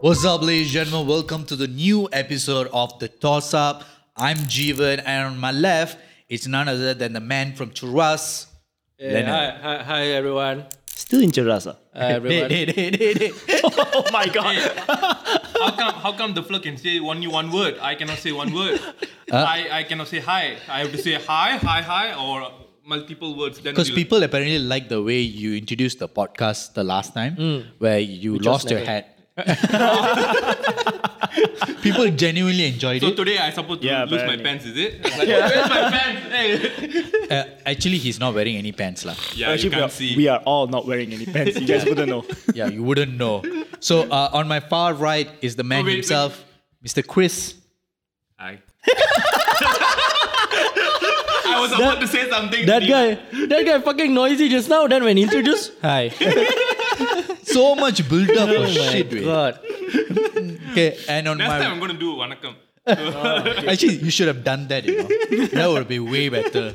What's up, ladies and gentlemen? Welcome to the new episode of the Toss Up. I'm Jiven, and on my left, it's none other than the man from Cheras. Yeah, Leonard. hi, hi, hi, everyone. Still in Charasa. Ah? Hi, everyone. Hey, hey, hey, hey, hey. oh my god. How come how come the fella can say only one word? I cannot say one word. Uh, I, I cannot say hi. I have to say hi, hi, hi, or multiple words. Then Because we'll- people apparently like the way you introduced the podcast the last time, mm. where you lost your never- hat. people genuinely enjoyed it. So it. today I supposed to Yeah, lose my apparently. pants, is it? It's like, Where's my pants? Hey. Uh, actually, he's not wearing any pants, lah. Yeah, Actually, you we are, can't see. we are all not wearing any pants. You guys wouldn't know. Yeah, you wouldn't know. So uh, on my far right is the man Oh, wait, himself, Mr. Kris. Hi. I was about to say something. That guy, that guy fucking noisy just now. Then when he introduced, hi. So much build up Oh of my shit, wait. god. Okay, and on my Next my time I'm gonna do vanakkam. Actually, you should have done that, you know. that would be way better.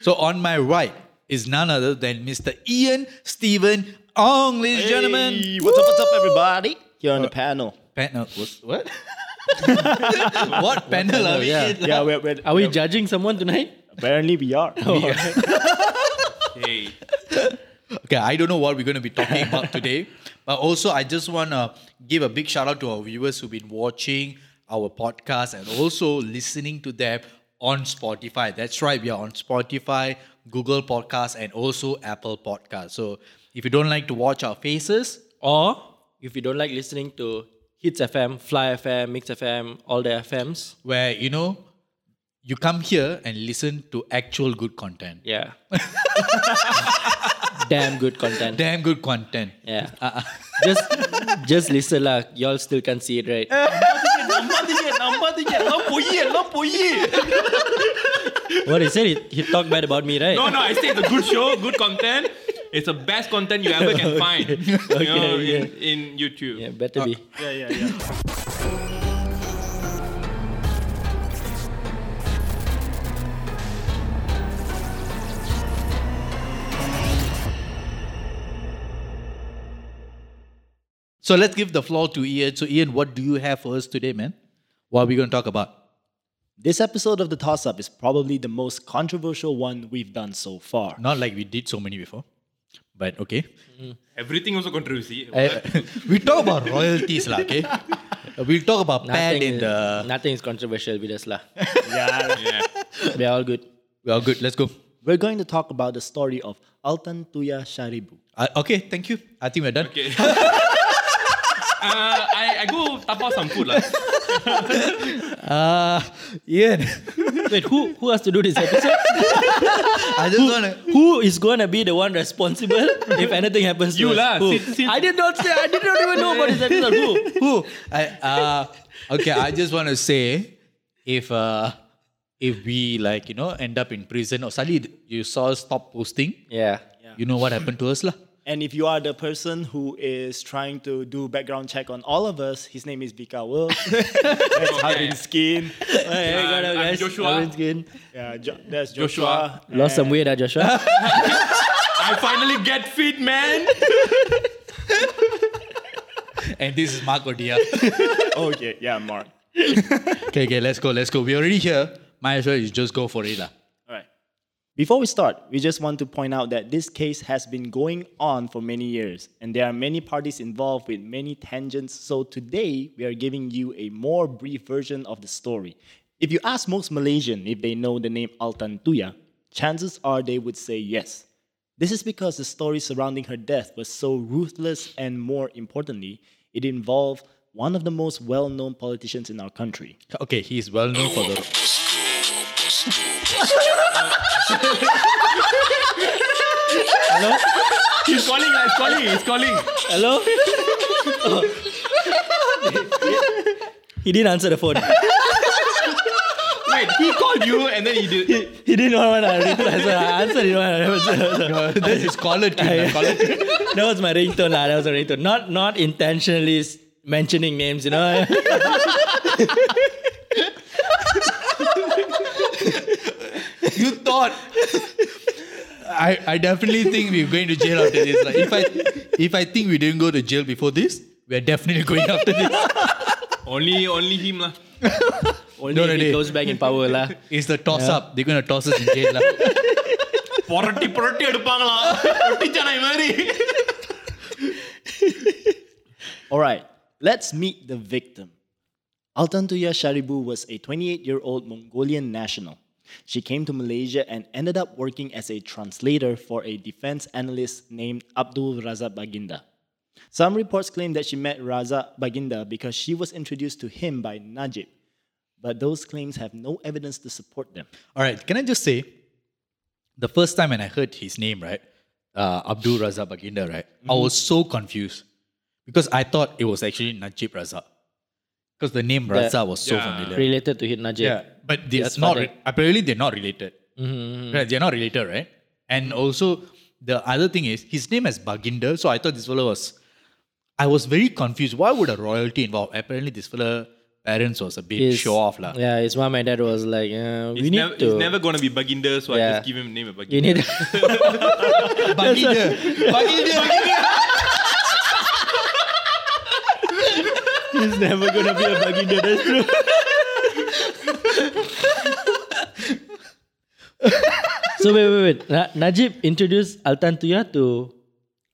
So on my right is none other than Mr. Ian Steven Ong, ladies and gentlemen. Hey, what's up, what's up, everybody? Here on the uh, panel. Panel, what's, what? what panel are we yeah. in? Yeah, we're, we're, Are we judging someone tonight? apparently we are. Hey. Okay, I don't know what we're going to be talking about today, but also I just want to give a big shout out to our viewers who've been watching our podcast and also listening to them on Spotify. That's right, we are on Spotify, Google Podcasts, and also Apple Podcasts. So if you don't like to watch our faces, Or if you don't like listening to Hits FM, Fly FM, Mix FM, all the FMs, where you know you come here and listen to actual good content, yeah. Damn good content. damn good content. Yeah. Ah, ah. just, just listen lah. Y'all still can't see it, right? What he said, he, he talked bad about me, right? No, no, I say it's a good show, good content. It's the best content you ever can find. you know, Okay, in, in YouTube. Yeah, better be. yeah, yeah, yeah. So let's give the floor to Ian. So Ian, what do you have for us today, man? What are we going to talk about? This episode of the Toss Up is probably the most controversial one we've done so far. Not like we did so many before, but okay. Everything was a controversy. Uh, we talk about royalties, lah. Okay. Uh, We'll talk about Pat Nothing, in the. nothing is controversial with us lah. Yeah. yeah. We're all good. We're all good. Let's go. We're going to talk about the story of Altan Tuya Sharibu. Uh, okay, thank you. I think we're done. Okay. Uh, I, I go tap out some food. lah. Uh, Ian, Wait, who who has to do this episode? I just want to. who is going to be the one responsible if anything happens to You us? lah, Who? since- since- I did not say. I did not even know about this episode. Who? Who? I, uh, okay, I just want to say if uh, if we like you know end up in prison or suddenly you saw us stop posting, Yeah. you know what happened to us, lah. And if you are the person who is trying to do background check on all of us, his name is Vika Will. That's Hardin Skin. Hey, Uh, got it, I'm guys. Joshua. Orange skin. Yeah, jo- there's Joshua. Joshua. Lost some weight, ah, Joshua. I finally get fit, man. And this is Mark Odia. okay, yeah, Mark. okay, okay, let's go, let's go. We're already here. Might as well just go for it, lah. All right. Before we start, we just want to point out that this case has been going on for many years, and there are many parties involved with many tangents. So today, we are giving you a more brief version of the story. If you ask most Malaysian if they know the name Altantuya, chances are they would say yes. This is because the story surrounding her death was so ruthless, and more importantly, it involved one of the most well known politicians in our country. Okay, he's well known for the. Hello? He's calling, he's calling. Hello? Oh. he didn't answer the phone. Wait, he called you and then he did. He, he didn't want to so I answered. He didn't want to answer. That's his caller tune. lah, caller tune. that was my ringtone. lah. That was a ringtone. Not not intentionally mentioning names, you know. You thought. I, I definitely think we're going to jail after this. Like if I if I think we didn't go to jail before this, we're definitely going after this. only only him lah. Only if he goes back in power lah. It's the toss up. They're gonna toss us in jail lah. புரட்டி புரட்டி All right, let's meet the victim. Altantuya Shaariibuu was a 28 year old Mongolian national she came to Malaysia and ended up working as a translator for a defense analyst named Abdul Razak Baginda. Some reports claim that she met Razak Baginda because she was introduced to him by Najib, but those claims have no evidence to support them. All right, can I just say, the first time when I heard his name, right, uh, Abdul Razak Baginda, right, I was so confused because I thought it was actually Najib Razak because the name Razak was so Yeah. familiar. Related to Hit Najib. Yeah, but they are His not. re- apparently, they're not related. Right? They're not related, right? And also, the other thing is his name is Baginda, so I thought this fellow was. I was very confused. Why would a royalty involve? Apparently, this fellow parents was a bit His- show off, lah. Yeah, his mom and dad was like, uh, we He's, need never, to. he's never gonna be Baginda, so I just give him name of you Baginda. need. Baginda, Baginda, he's never gonna be a Baginda. That's true. so wait, wait, wait. Na- Najib introduced Altantuya to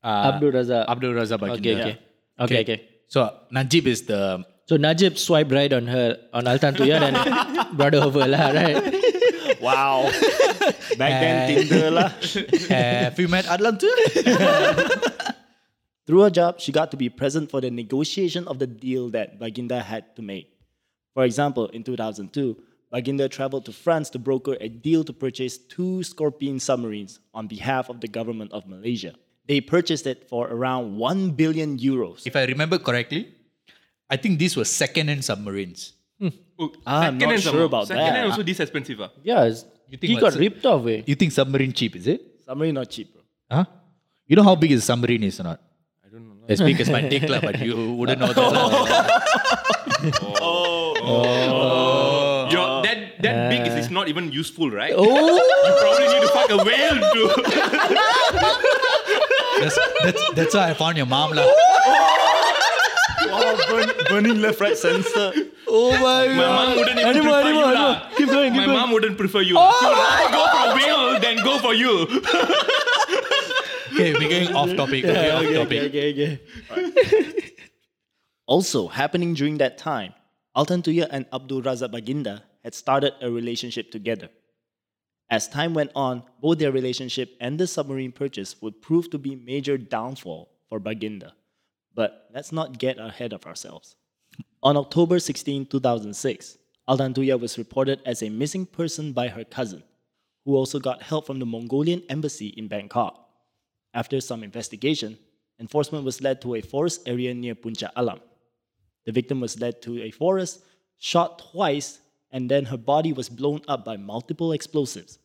uh, Abdul Razak. Abdul Razak Baginda. Okay, okay, okay, okay. So Najib is the So Najib swiped right on her on Altantuya and brought her over lah, right? Wow. Back then, Tinder lah. Have you met Adlan too? Through her job, she got to be present for the negotiation of the deal that Baginda had to make. For example, in 2002, Baginda traveled to France to broker a deal to purchase two Scorpion submarines on behalf of the government of Malaysia. They purchased it for around 1 billion euros. if I remember correctly, I think these were second-hand submarines. Oh, Ah, I'm not second-hand sure some more. about Second-hand that. also this expensive. ah. Yeah, You think he got what's- ripped off. Eh? You think submarine cheap? Is it? Submarine not cheap, bro. Huh? You know how big is a submarine is or not? I don't know. As big as my dick, lah, but you wouldn't know that. Oh. Oh. oh, Your, oh. that that big is, is not even useful, right? Oh, You probably need to fuck a whale to. That's, that's, that's why I found your mom. lah. Wow, burn, burning left, right, center. oh my My mom wouldn't even Animal, prefer animal, you, animal. lah. Keep going, keep My going. mom wouldn't prefer you. Oh! She would rather go for a whale than go for you. Okay, we're going off topic. Okay, off topic. okay, okay. Also, happening during that time, Altantuya and Abdul Razak Baginda had started a relationship together. As time went on, both their relationship and the submarine purchase would prove to be major downfall for Baginda. But let's not get ahead of ourselves. On October 16, 2006, Altantuya was reported as a missing person by her cousin, who also got help from the Mongolian embassy in Bangkok. After some investigation, enforcement was led to a forest area near Puncak Alam. The victim was led to a forest, shot twice, and then her body was blown up by multiple explosives.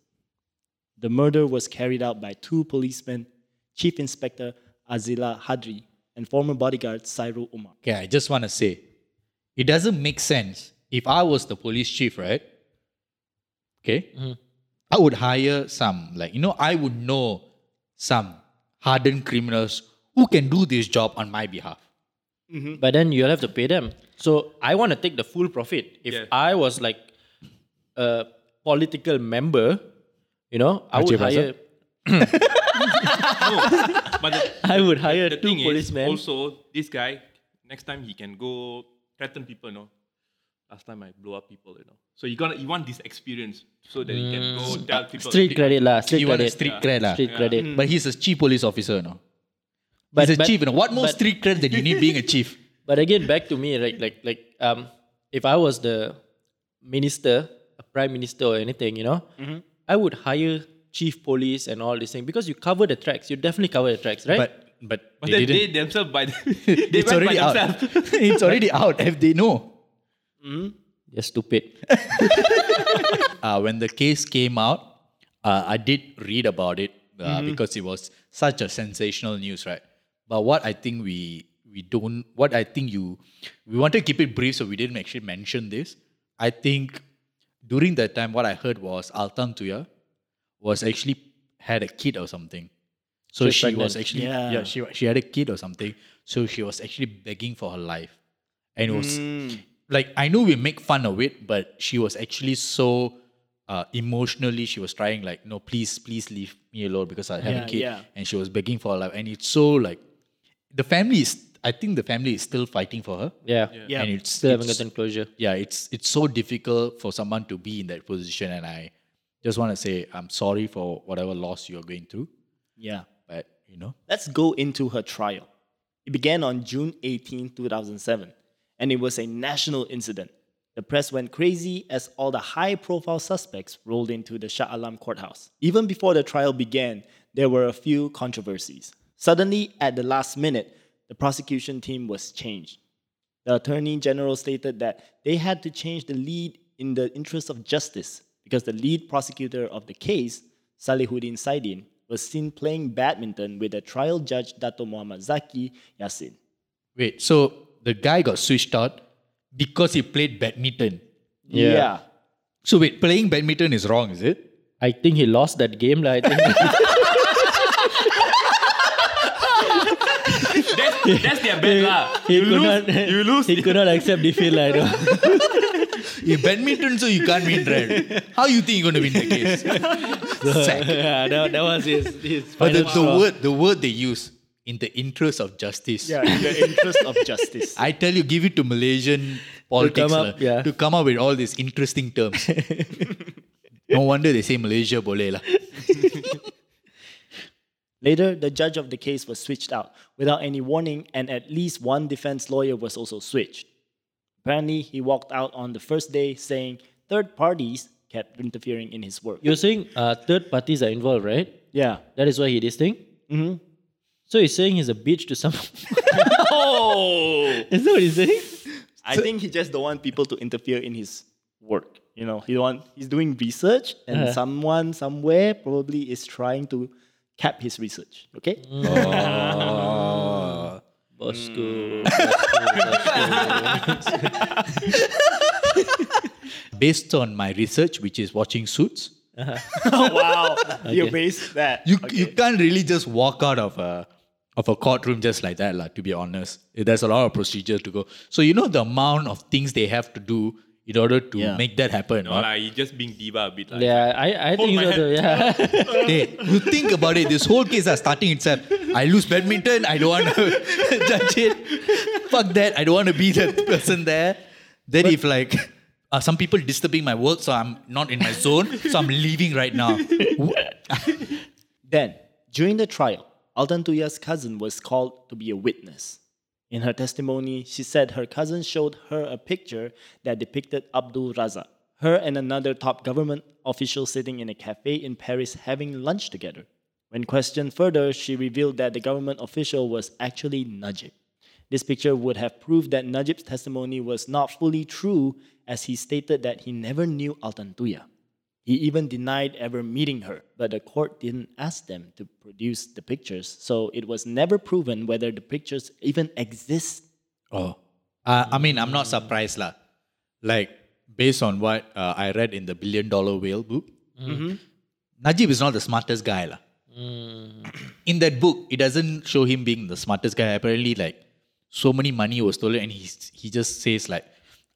The murder was carried out by two policemen, Chief Inspector Azilah Hadri and former bodyguard Sirul Umar. Okay, I just want to say, it doesn't make sense. If I was the police chief, right? Okay, mm-hmm. I would hire some, like, you know, I would know some hardened criminals who can do this job on my behalf. But then you'll have to pay them. So I want to take the full profit. If Yeah. I was like a political member, you know, I would hire. no, but the, I would hire the two thing is, policemen. also, this guy, next time he can go threaten people, you know. Last time I blow up people, you know. So you gonna you want this experience so that you can go tell people. Street credit lah. Street You want a credit. street cred, lah. Street credit. But he's a chief police officer, no? But, he's a but- chief, you know. What more but- street cred than you need being a chief? But again, back to me, like like like um, if I was the minister, a prime minister or anything, you know, Mm-hmm. I would hire chief police and all these things because you cover the tracks. You definitely cover the tracks, right? But but, But they they didn't. themselves by the, they it's went by already out. themselves. it's already out. If they know. You're stupid. uh, when the case came out, uh, I did read about it uh, because it was such a sensational news, right? But what I think we we don't, what I think you, we wanted to keep it brief, so we didn't actually mention this. I think during that time, what I heard was Altantuya was actually had a kid or something. So She she, was was actually Yeah. yeah. she she had a kid or something. So she was actually begging for her life, and it was like I know we make fun of it, but she was actually so uh, emotionally. She was trying like, no, please, please leave me alone because I have Yeah, a kid, yeah. and she was begging for her life, and it's so like the family is. I think the family is still fighting for her. Yeah. Yeah. and it's Still haven't gotten closure. yeah, it's it's so difficult for someone to be in that position, and I just want to say I'm sorry for whatever loss you're going through, Yeah. but you know, Let's go into her trial. It began on June 18, 2007, and it was a national incident. The press went crazy as all the high profile suspects rolled into the Shah Alam courthouse. Even before the trial began, there were a few controversies. Suddenly, at the last minute, the prosecution team was changed. The attorney general stated that they had to change the lead in the interest of justice because the lead prosecutor of the case, Salehuddin Saidin, was seen playing badminton with the trial judge Dato Muhammad Zaki Yassin. wait. So the guy got switched out because he played badminton. Yeah. So wait, playing badminton is wrong, is it? I think he lost that game. lah. I think. That's, that's their bet lah. he You lose, not, you lose. He could not accept defeat. lah, I know. In badminton, so you can't win, right? How you think you're gonna win the case? Sack. yeah, that, that was his, his But the, final the straw. word the word they use in the interest of justice. Yeah, in the interest of justice. I tell you, give it to Malaysian politics come up, lah, yeah. to come up with all these interesting terms. no wonder they say Malaysia boleh lah. Later, the judge of the case was switched out without any warning, and at least one defense lawyer was also switched. Apparently, he walked out on the first day saying third parties kept interfering in his work. You're saying uh, third parties are involved, right? Yeah. That is why he did this thing? Mm-hmm. So he's saying he's a bitch to someone. Oh! is that what he's saying? I think he just don't want people to interfere in his work. You know, he want he's doing research, and Uh-huh. someone somewhere probably is trying to cap his research. Okay. Bosco. Based on my research, which is watching Suits, oh wow! You base that. you you can't really just walk out of a of a courtroom just like that, lah. To be honest, there's a lot of procedure to go. So you know the amount of things they have to do in order to Yeah. make that happen. No, right? lah, you just being diva a bit. lah. yeah, I, I think my so too. Yeah. Hey, you think about it. This whole case are starting itself. I lose badminton. I don't want to judge it. Fuck that. I don't want to be that person there. Then if like uh, some people disturbing my work, so I'm not in my zone, so I'm leaving right now. Then, during the trial, Altantuya's cousin was called to be a witness. In her testimony, she said her cousin showed her a picture that depicted Abdul Razak, her and another top government official sitting in a cafe in Paris having lunch together. When questioned further, she revealed that the government official was actually Najib. This picture would have proved that Najib's testimony was not fully true, as he stated that he never knew Altantuya. He even denied ever meeting her, but the court didn't ask them to produce the pictures, so it was never proven whether the pictures even exist. Oh, uh, I mean, I'm not surprised lah. Like based on what uh, I read in the Billion Dollar Whale book, Najib is not the smartest guy lah. In that book, it doesn't show him being the smartest guy. Apparently, like so many money was stolen, and he he just says like,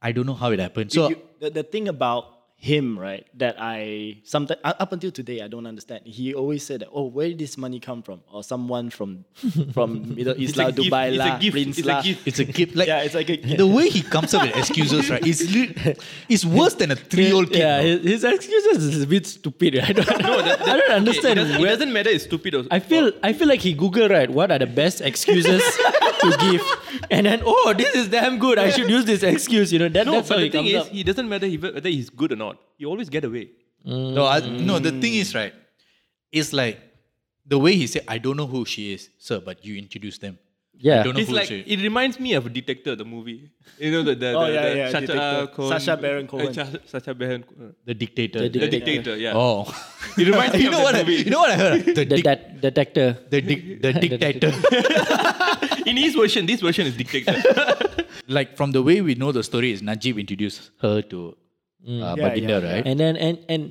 I don't know how it happened. So You- the, the thing about him, right, that I sometimes up until today I don't understand. He always said that, oh, where did this money come from? Or someone from from Middle East, It's a lah, gift, Dubai, it's a gift, Prince it's a gift. it's a gift. Like Yeah, it's like a gift. the way he comes up with excuses, right? It's li- it's worse than a three-year-old kid. yeah, no? his, his excuses is a bit stupid. I don't, I don't understand. It doesn't, it doesn't matter. It's stupid. Or, I feel I feel like he Google right. What are the best excuses to give? And then oh, this is damn good. I should use this excuse. You know that, no, that's but how the he thing comes is, up. he doesn't matter he- whether he's good or not. He always get away. Mm. No, I, no. The thing is, right? It's like the way he said, "I don't know who she is, sir, but you introduce them." Yeah. I don't know It's like it reminds me of Detector, the movie. You know the the, Oh, the, yeah, the yeah, Sacha. Cohen, Sacha Baron Cohen. uh, Cha- Sacha Baron Cohen. the dictator. The. Dictator, yeah. Oh, It reminds me you of know that what? I, movie. you know what I heard? The, the dic- detector. the, dic- the dictator. In his version, this version is Dictator. like from the way we know the story is Najib introduced her to uh, Yeah, Baginda, yeah, right? And then and and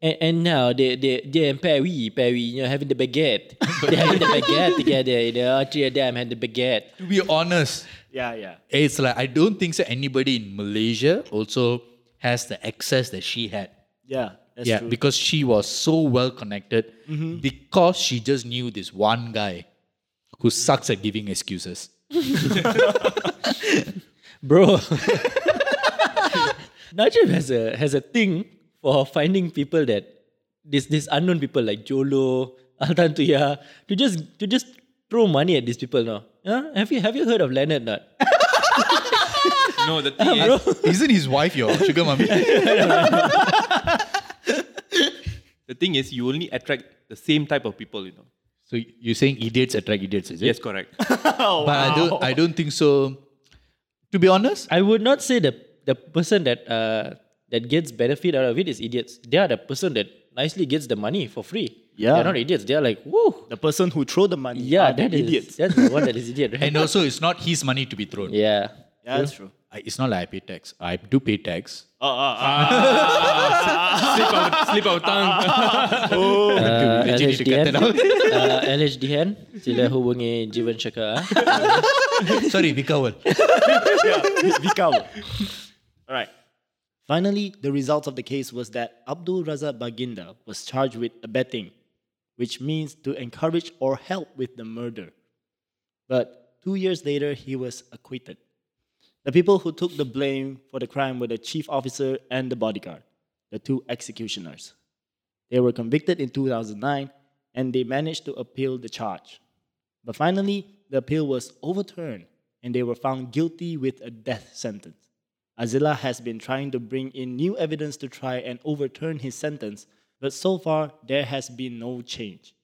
And, and now they they they and Perry, Perry, you know, having the baguette. They're having the baguette together. You know, three of them had the baguette. To be honest, Yeah, yeah. it's like I don't think so anybody in Malaysia also has the access that she had. Yeah, that's yeah, true. because she was so well connected mm-hmm. because she just knew this one guy who sucks at giving excuses. Bro. Najib has a has a thing for finding people that this this unknown people like Jho Low, Altantuya, to just to just throw money at these people now. Huh? Have you have you heard of Leonard not? No, the thing is, Isn't his wife your sugar mommy? the thing is, you only attract the same type of people, you know. so you're saying idiots attract idiots, is it? Yes, correct. but I don't I don't think so. To be honest, I would not say the the person that uh, that gets benefit out of it is idiots. They are the person that nicely gets the money for free. Yeah. They're not idiots. They're like, woo. The person who throw the money. Yeah, are the that is idiots. that's the one that is idiot, right? and also it's not his money to be thrown. yeah. Yeah, that's true. I- It's not like I pay tax. I do pay tax. slip out, slip out tongue. Uh, Legit need to cut LHDN, that uh, LHDN, sila hubungi Jiven Sekar. ah. Sorry, Vikawal. Vikau. All right. Finally, the result of the case was that Abdul Razak Baginda was charged with abetting, which means to encourage or help with the murder. But two years later, he was acquitted. The people who took the blame for the crime were the chief officer and the bodyguard, the two executioners. They were convicted in 2009 and they managed to appeal the charge. But finally, the appeal was overturned and they were found guilty with a death sentence. Azilah has been trying to bring in new evidence to try and overturn his sentence, but so far there has been no change.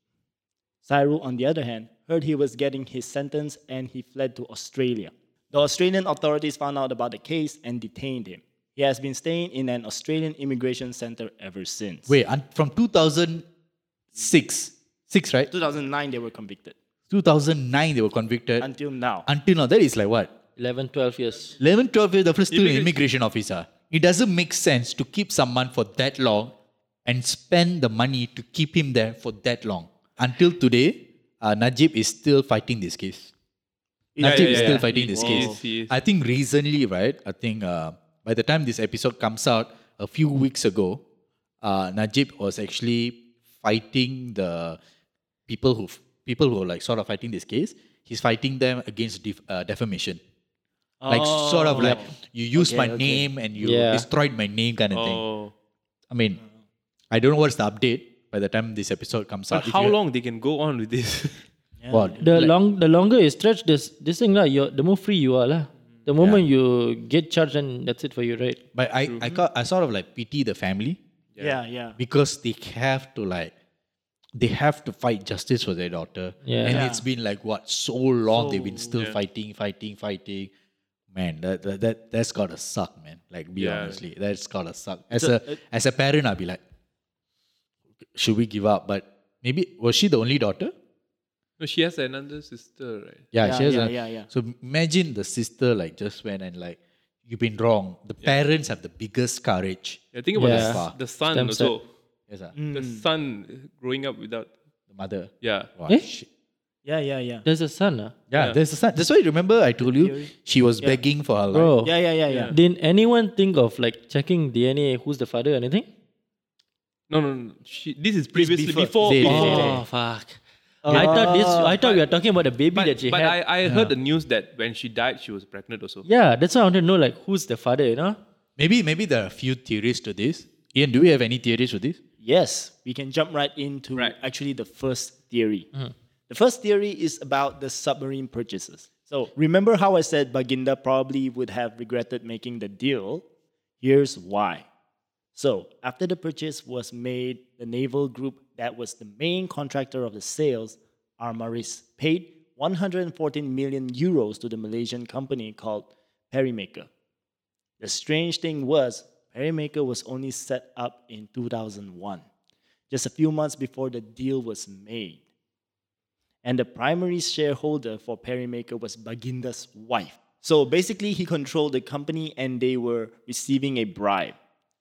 Sirul, on the other hand, heard he was getting his sentence and he fled to Australia. The Australian authorities found out about the case and detained him. He has been staying in an Australian immigration center ever since. Wait, from 2006, six right? 2009 they were convicted. 2009 they were convicted. Until now. Until now, that is like what? 11, 12 years. 11, 12 years, the first still immigration officer. It doesn't make sense to keep someone for that long and spend the money to keep him there for that long. Until today, uh, Najib is still fighting this case. Yeah, Najib yeah, is yeah. still fighting He this is, case. he is. I think recently, right? I think uh, by the time this episode comes out, a few weeks ago, uh, Najib was actually fighting the people who people who are like sort of fighting this case. He's fighting them against def- uh, defamation. Like sort of oh. like you used Okay, my okay. name and you Yeah. destroyed my name kind of thing. Oh. I mean, I don't know what's the update by the time this episode comes But out. How long they can go on with this? What? The long the longer you stretch this this thing lah, you're, the more free you are lah. The moment you get charged, and that's it for you, right? But I, I, got, I sort of like pity the family Yeah, yeah. because they have to like they have to fight justice for their daughter. Yeah. And Yeah. it's been like what so long they've been still fighting, fighting, fighting. Man, that that, that that's gotta suck, man. Like be Yeah. honestly, that's gotta suck. As a as a parent, I'd be like, should we give up? But maybe was she the only daughter? no, she has another sister, right? Yeah, Yeah, she has yeah, a, yeah, yeah. So imagine the sister like just went and like you've been wrong. The parents have the biggest courage. I think about Yeah. the, s- the son Stem also. Yes, sir. Mm. The son growing up without. The mother. Yeah. Wow, Eh? shit. Yeah, yeah, yeah. There's a son, ah. Yeah, Yeah. there's a son. That's why remember I told you she was begging for her life. Bro, Yeah, yeah, yeah, yeah. didn't anyone think of like checking DNA? Who's the father or anything? No, no, no. She, this is previously before- before. They- before- they- Oh fuck! I thought this. I thought we were talking about the baby But, that she but had. But I, I heard the news that when she died, she was pregnant also. yeah, that's why I wanted to know like who's the father. You know? Maybe maybe there are a few theories to this. Ian, do we have any theories to this? Yes, we can jump right into Right. actually the first theory. The first theory is about the submarine purchases. So remember how I said Baginda probably would have regretted making the deal? Here's why. So after the purchase was made, the naval group that was the main contractor of the sales, Armaris, paid 114 million euros to the Malaysian company called Perimekar. The strange thing was, Perimekar was only set up in 2001, just a few months before the deal was made. And the primary shareholder for Perimekar was Baginda's wife. So basically, he controlled the company and they were receiving a bribe.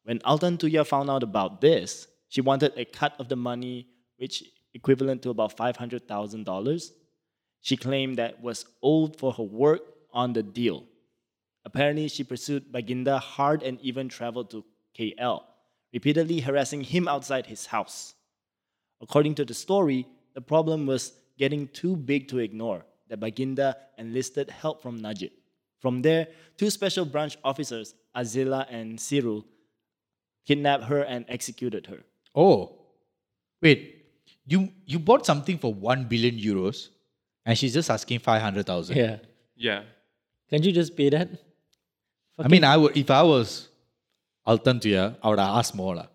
When Altantuya found out about this, She wanted a cut of the money, which equivalent to about $500,000. She claimed that was owed for her work on the deal. Apparently, she pursued Baginda hard and even traveled to KL, repeatedly harassing him outside his house. According to the story, the problem was getting too big to ignore, that Baginda enlisted help from Najib. From there, two special branch officers, Azilah and Sirul, kidnapped her and executed her. Oh, wait. You you bought something for one billion euros, and she's just asking five hundred thousand. Yeah. Yeah. Can't you just pay that? I mean, I would if I was Altantuya, I would ask more. lah.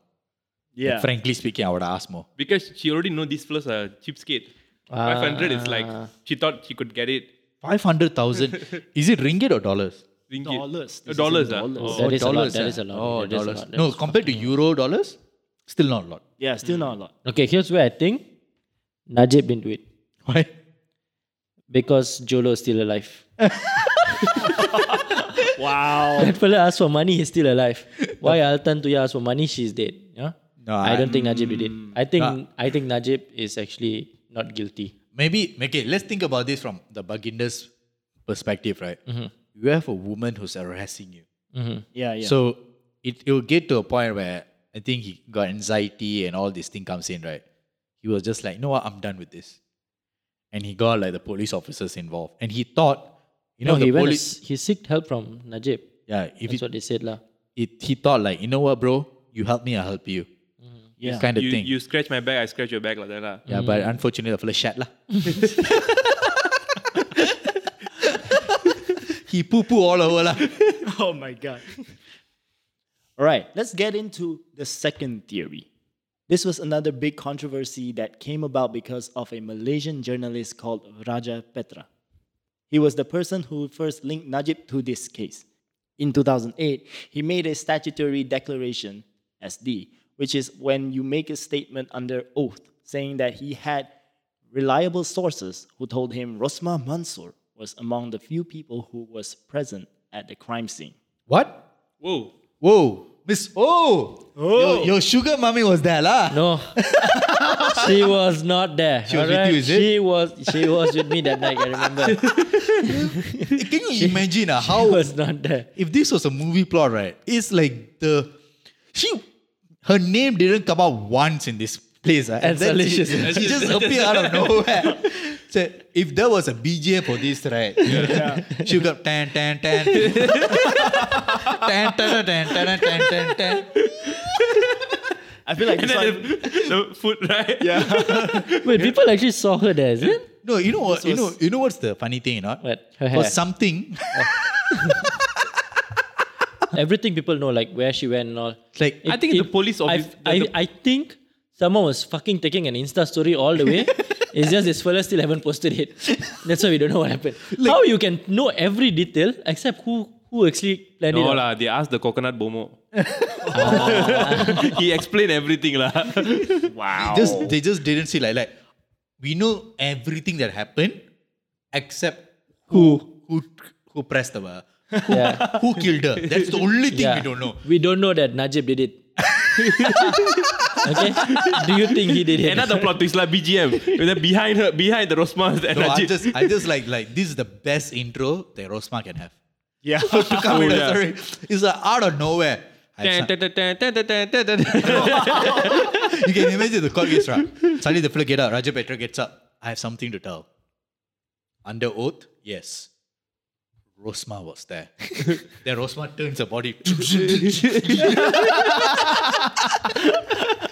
Yeah. Frankly speaking, I would ask more. Because she already know this fellow's a cheapskate. 500 is like, she thought she could get it. Five hundred thousand. is it ringgit or dollars? Ringgit. Dollars. Uh, This dollars. ah? dollars. Oh. That is a lot, dollars. that ah? a lot, Oh, that is dollars. lot, that No, compared to euro dollars, still not a lot. Yeah, still not a lot. Okay, here's where I think Najib didn't do it. Why? Because Jho Low is still alive. Wow. That fella asked for money, he's still alive. Why Altantuya asked for money, she's dead. Yeah? No, I I- don't think Najib did it. I think Ah. I think Najib is actually not guilty. Maybe okay. Let's think about this from the Baginda's perspective, right? Mm-hmm. You have a woman who's harassing you. Mm-hmm. Yeah, yeah. So it it will get to a point where I think he got anxiety and all this thing comes in, right? He was just like, you know what, I'm done with this. And he got like the police officers involved. And he thought, you know, he the went. police He seeked help from Najib. Yeah, if That's it, what they said, lah. it he thought like, you know what, bro, you help me, I help you. Yeah. Kind of You, thing. you scratch my back, I scratch your back like that. lah. yeah, mm. but unfortunately the fella shat lah. he poo poo all over lah. oh my god. All right, let's get into the second theory. This was another big controversy that came about because of a Malaysian journalist called Raja Petra. He was the person who first linked Najib to this case. In 2008, he made a statutory declaration, SD, which is when you make a statement under oath saying that he had reliable sources who told him Rosmah Mansor was among the few people who was present at the crime scene. What? Whoa. Whoa. Miss Oh, Your, your sugar mommy was there lah. No, she was not there. She was with you, is it? She was. She was with me that night. I remember. Can you imagine ah, She how was not there. if this was a movie plot, right? It's like the she her name didn't come out once in this place, ah, And then she, she just appeared out of nowhere. So if there was a BJ for this, right? she would go tan tan tan tan tan tan tan tan tan tan. I feel like And this one, the, the foot, right? yeah. Wait, people actually saw her there, is it? No, you know what? You know, you know what's the funny thing, you know? What? Her For hair. something Everything people know, like where she went and all. like I think the police I, I, the- I think someone was fucking taking an Insta story all the way. it's just this fella still haven't posted it. That's why we don't know what happened. How you can know every detail except who who actually planned No it? out? lah, they asked the coconut bomo. he explained everything lah. wow. just they just didn't see like like we know everything that happened except who who who pressed the uh, Yeah. who killed her. That's the only thing we don't know. We don't know that Najib did it. okay? Do you think he did it? Another plot twist like BGM. With behind her, behind the Rosmah and No, I Najib. just I just like like this is the best intro that Rosmah can have. yeah. To come oh, in, Oh, yeah. sorry, it's like out of nowhere. I you can imagine the court gets right. Suddenly the fella get up. Raja Petra gets up. I have something to tell. Under oath, yes. Rosmah was there. then Rosmah turns her body.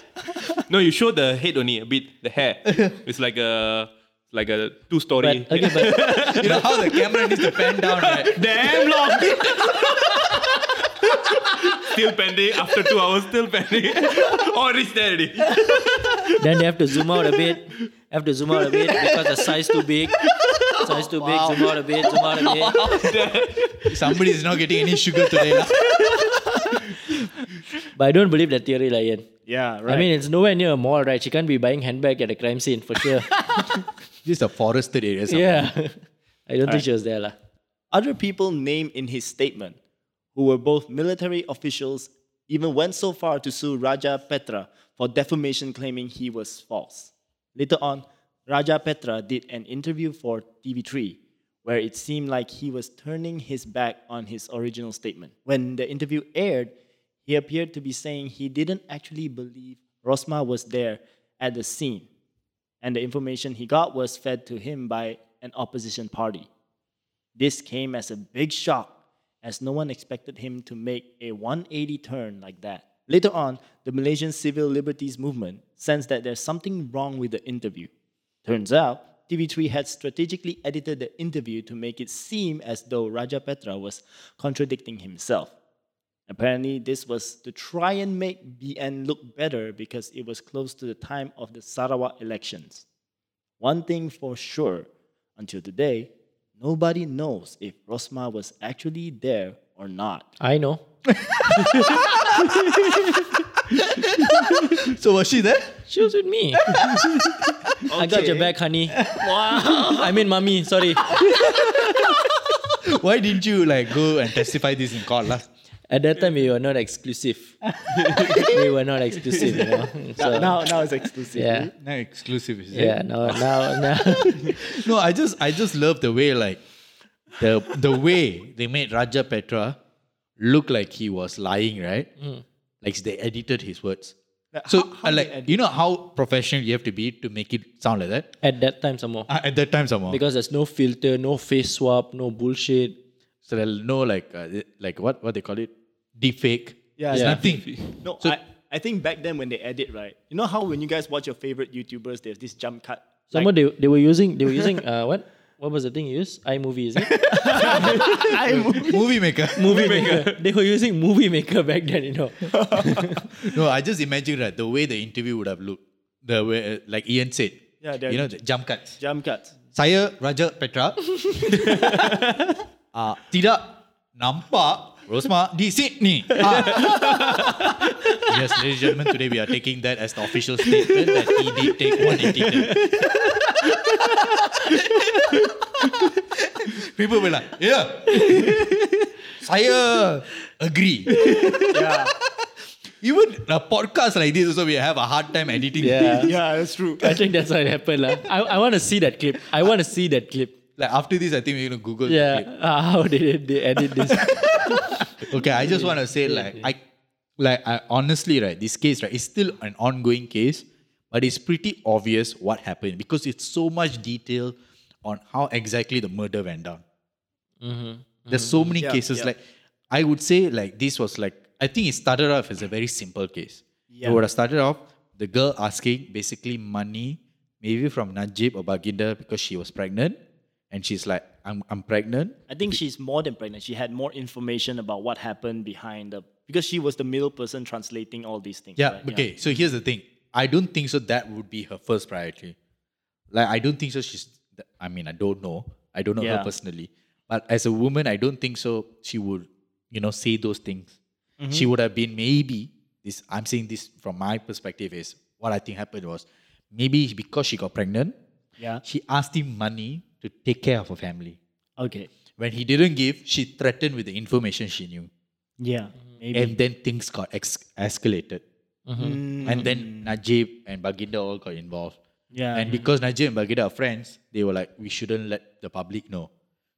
No, you show the head only a bit, the hair. It's like a like a two story. But, okay, but you know how the camera needs to pan down, right? Damn long. still pending after two hours. Still pending. oh, it's there already. then they have to zoom out a bit. Have to zoom out a bit because the size too big. Size too big. Zoom out a bit. Zoom out a bit. Somebody is not getting any sugar today. lah. But I don't believe that theory, like Ian. Yeah, right. I mean, it's nowhere near a mall, right? She can't be buying handbag at a crime scene for sure. This is a forested area. somewhere. yeah. I don't think she was there, lah. Other people named in his statement, who were both military officials, even went so far to sue Raja Petra for defamation claiming he was false. Later on, Raja Petra did an interview for TV3 where it seemed like he was turning his back on his original statement. When the interview aired, he appeared to be saying he didn't actually believe Rosmah was there at the scene, and the information he got was fed to him by an opposition party. This came as a big shock, as no one expected him to make a 180 turn like that. Later on, the Malaysian Civil Liberties Movement sensed that there's something wrong with the interview. Turns out, TV3 had strategically edited the interview to make it seem as though Raja Petra was contradicting himself. Apparently, this was to try and make BN look better because it was close to the time of the Sarawak elections. One thing for sure, until today, nobody knows if Rosmah was actually there or not. I know. So was she there? She was with me. I got your back, honey. Wow. I mean, mommy. Sorry. Why didn't you like go and testify this in court lah? At that time, we were not exclusive. we were not exclusive, you know. So, now, now it's exclusive. yeah, No exclusive is it? yeah. Now, now, now. No, I just I just love the way like the the way they made Raja Petra look like he was lying, right? Mm. Like they edited his words. Like, So how- how uh, like you know how professional you have to be to make it sound like that? At that time, some more. Uh, at that time somehow. Because there's no filter, no face swap, no bullshit. so there'll no like uh, like what what they call it? Deep fake. Yeah, There's yeah. nothing. No, So- I, I think back then when they edit, right? You know how when you guys watch your favorite YouTubers, there's this jump cut. Some more they, they were using they were using uh what what was the thing you used iMovie is it Movie maker. movie maker they were using movie maker back then you know no, I just imagine that the way the interview would have looked. The way uh, like Ian said. Yeah, they're- you know the jump cuts. jump cuts. Saya Raja Petra. uh, tidak nampak Rosmah di Sydney. Ah. yes, ladies and gentlemen, today we are taking that as the official statement that he did take one turn. People were like, yeah. Saya agree. Yeah, Even a podcast like this also we have a hard time editing. yeah yeah, that's true. I think that's what happened lah. I, I want to see that clip I want to see that clip Like after this, I think we're gonna Google the yeah clip. uh, how did they, they edit this Okay, I just want to say like I like I honestly right this case right is still an ongoing case, but it's pretty obvious what happened because it's so much detail on how exactly the murder went down. Mm-hmm. There's so mm-hmm. many Yeah, cases yeah. like I would say like this was like I think it started off as a very simple case. Yeah. It would have started off the girl asking basically money maybe from Najib or Baginda because she was pregnant and she's like I'm I'm pregnant I think she's more than pregnant. She had more information about what happened behind the because she was the middle person translating all these things. Yeah, right? okay. So here's the thing. I don't think so that would be her first priority. Like I don't think so she's I mean, I don't know. I don't know her personally. But as a woman, I don't think so she would, you know, say those things. She would have been maybe this I'm saying this from my perspective is what I think happened was maybe because she got pregnant, Yeah. she asked him money to take care of her family. Okay. When he didn't give, she threatened with the information she knew. Yeah. Maybe. And then things got ex- escalated. Mm, And then Najib and Baginda all got involved. yeah. And because Najib and Baginda are friends, they were like, we shouldn't let the public know.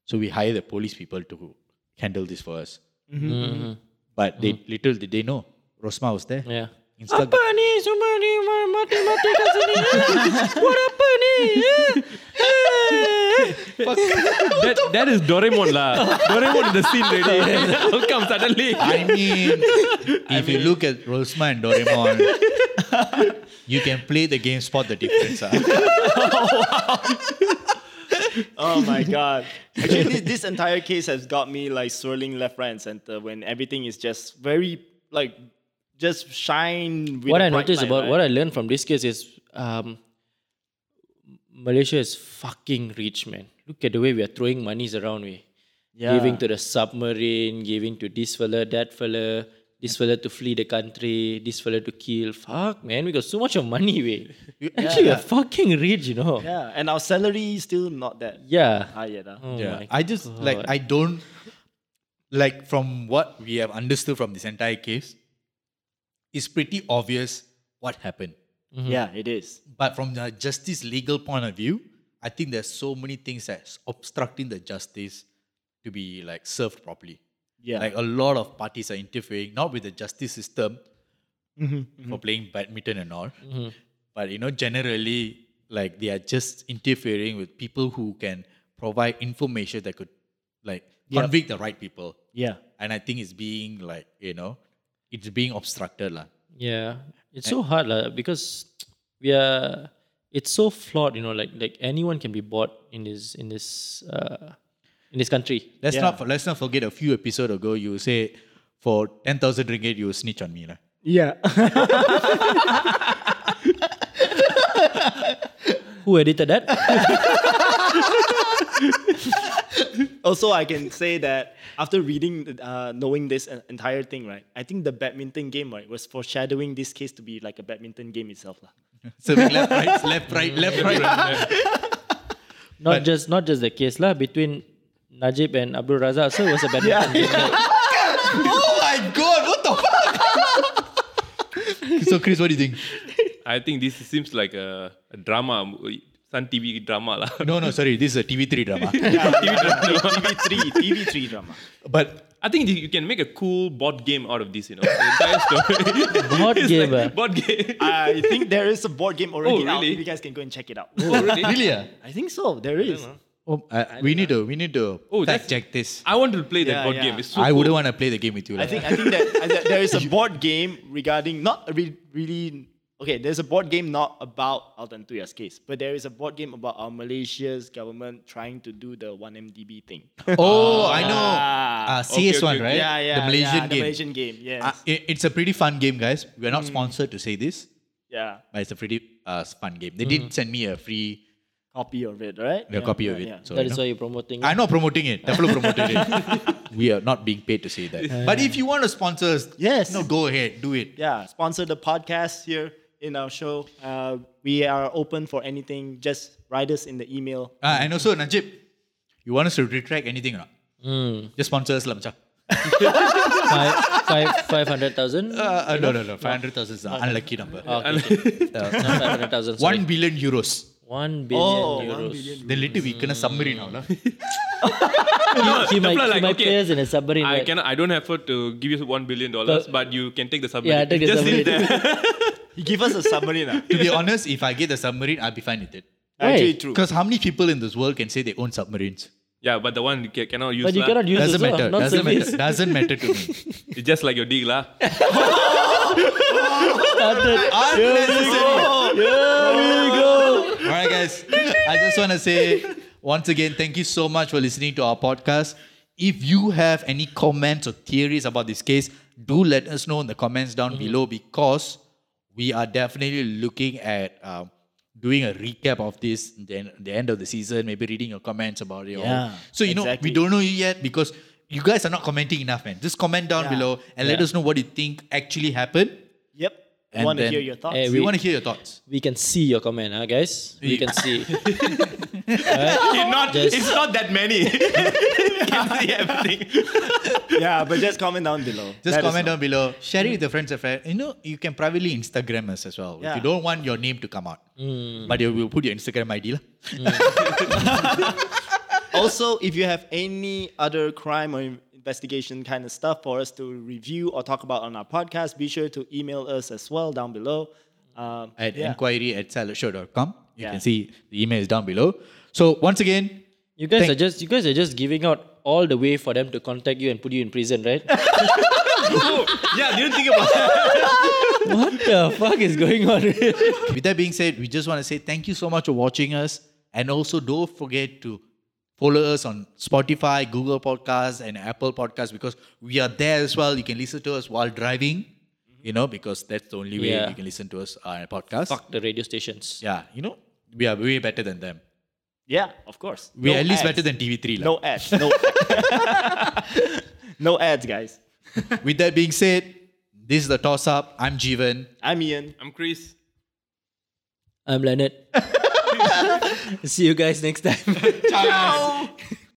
So we hire the police people to handle this for us. Mm-hmm. Mm-hmm. But they mm-hmm. little did they know, Rosmah was there. yeah Instagram. apa ni semua ni mati-mati kat sini eh? buat apa ni eh? Eh. that, that is Doraemon lah. Doraemon in the scene already. How come suddenly? I mean, if you look at Rosmah and Doraemon, you can play the game, spot the difference. ah. oh my god. Actually, this, this entire case has got me like swirling left, right, and center when everything is just very like just shine. With what I noticed light, about right? what I learned from this case is um, Malaysia is fucking rich, man. Look at the way we are throwing monies around. We Yeah. giving to the submarine, giving to this fella, that fella, this fella to flee the country, this fella to kill. Fuck, man, we got so much of money. We actually we are fucking rich, you know. Yeah, and our salary is still not that Yeah. high yet. ah. Oh yeah. I just like I don't like from what we have understood from this entire case, it's pretty obvious what happened. Yeah, it is. But from the justice legal point of view, I think there's so many things that's obstructing the justice to be like served properly. Yeah. Like a lot of parties are interfering, not with the justice system Mm-hmm, for playing badminton and all, but you know, generally, like they are just interfering with people who can provide information that could like Yep. convict the right people. Yeah. And I think it's being like, you know, it's being obstructed. lah. Yeah, it's so hard lah because we are. It's so flawed, you know. Like like anyone can be bought in this in this uh, in this country. Let's Yeah. not let's not forget a few episodes ago you say for ten thousand ringgit you snitch on me. lah. Yeah. Who edited that? also, I can say that after reading, uh, knowing this entire thing, right? I think the badminton game, right, was foreshadowing this case to be like a badminton game itself, lah. Serving left, right, left, right, left, right. not just not just the case lah between Najib and Abdul Razak. So it was a badminton game. right? oh my god, what the fuck? so Kris, what do you think? I think this seems like a, a drama, Sun TV drama lah. No, no, sorry, this is a TV3 drama. TV3, TV3 drama. but I think you can make a cool board game out of this, you know. The entire story. Board It's game, like ah. board game. I think there is a board game already Oh, out. really? You guys can go and check it out. oh, really? really, uh, I think so. There is. Oh, uh, we need to we need to Oh, fact check this. I want to play that Yeah, board yeah. game. It's so I cool. wouldn't want to play the game with you. I lah. think I think that, I think there is a board game regarding not re- really okay. There's a board game not about Altantuya's case, but there is a board game about our Malaysia's government trying to do the one MDB thing. Oh, I know. Ah. Uh, CS1, okay, okay. right? Yeah, yeah, The Malaysian yeah, the game. Malaysian game. Yes. Uh, it- it's a pretty fun game, guys. We're not sponsored to say this, yeah. but it's a pretty uh, fun game. They did send me a free Copy of it, right? a Yeah, copy of yeah, it. yeah. So, That you is know. why you're promoting. It. I'm not promoting it. Definitely promoted it. we are not being paid to say that. but if you want to sponsor us, Yes. no, go ahead, do it. Yeah, sponsor the podcast here in our show. Uh, we are open for anything. Just write us in the email. Uh, and also, Najib, you want us to retract anything or not? Mm. Just sponsor us, lah, macam. five, five, 500,000? Uh, uh, no, no, no. 500,000 is an unlucky number. Okay, okay. Uh, Not 500,000. sorry. 1 billion euros. 1 billion Oh, euros. one billion. Then later we kena submarine now. lah. He, he might, Apply he like, might okay, pay us in a submarine. I right? cannot. I don't have to give you one billion dollars, But- but you can take the submarine. Yeah, take the Just leave submarine. there. He give us a submarine. ah. to be honest, if I get the submarine, I'll be fine with it. Actually, Why? true. Because how many people in this world can say they own submarines? yeah, but the one you ca- cannot use. But you lah. cannot use Doesn't also, matter. not Doesn't matter. Doesn't matter to me. It's just like your dick lah. All right, guys. I just want to say once again, thank you so much for listening to our podcast. If you have any comments or theories about this case, do let us know in the comments down below because we are definitely looking at um, doing a recap of this then the end of the season, maybe reading your comments about it. all. Yeah, so you know we don't know you yet because you guys are not commenting enough, man. Just comment down Yeah. below and let us know what you think actually happened. Yep. We And want to hear your thoughts. Eh, We We- want to hear your thoughts. We can see your comment, huh, guys? We can see. It's not. Just- It's not that many. can see everything. yeah, but just comment down below. Just Let us comment know. down below. Share it with your friends and friends. You know, you can privately Instagram us as well. If you don't want your name to come out. But you will put your Instagram ID. lah. Also, if you have any other crime or investigation kind of stuff for us to review or talk about on our podcast, be sure to email us as well down below. Um, At yeah. inquiry at saladshow.com. You Yeah. can see the email is down below. So once again, You guys Thank- are just you guys are just giving out all the way for them to contact you and put you in prison, right? Oh, yeah, didn't think about that. what the fuck is going on? with that being said, we just want to say thank you so much for watching us. And also don't forget to follow us on Spotify, Google Podcasts, and Apple Podcasts because we are there as well. You can listen to us while driving, you know, because that's the only way Yeah. you can listen to us uh, on a podcast. fuck the radio stations. Yeah, you know, we are way better than them. Yeah, of course. We're No at least ads. better than TV3. lah. No ads. No, no ads, guys. With that being said, this is the toss up. I'm Jiven. I'm Ian. I'm Kris. I'm Leonard. See you guys next time. Ciao.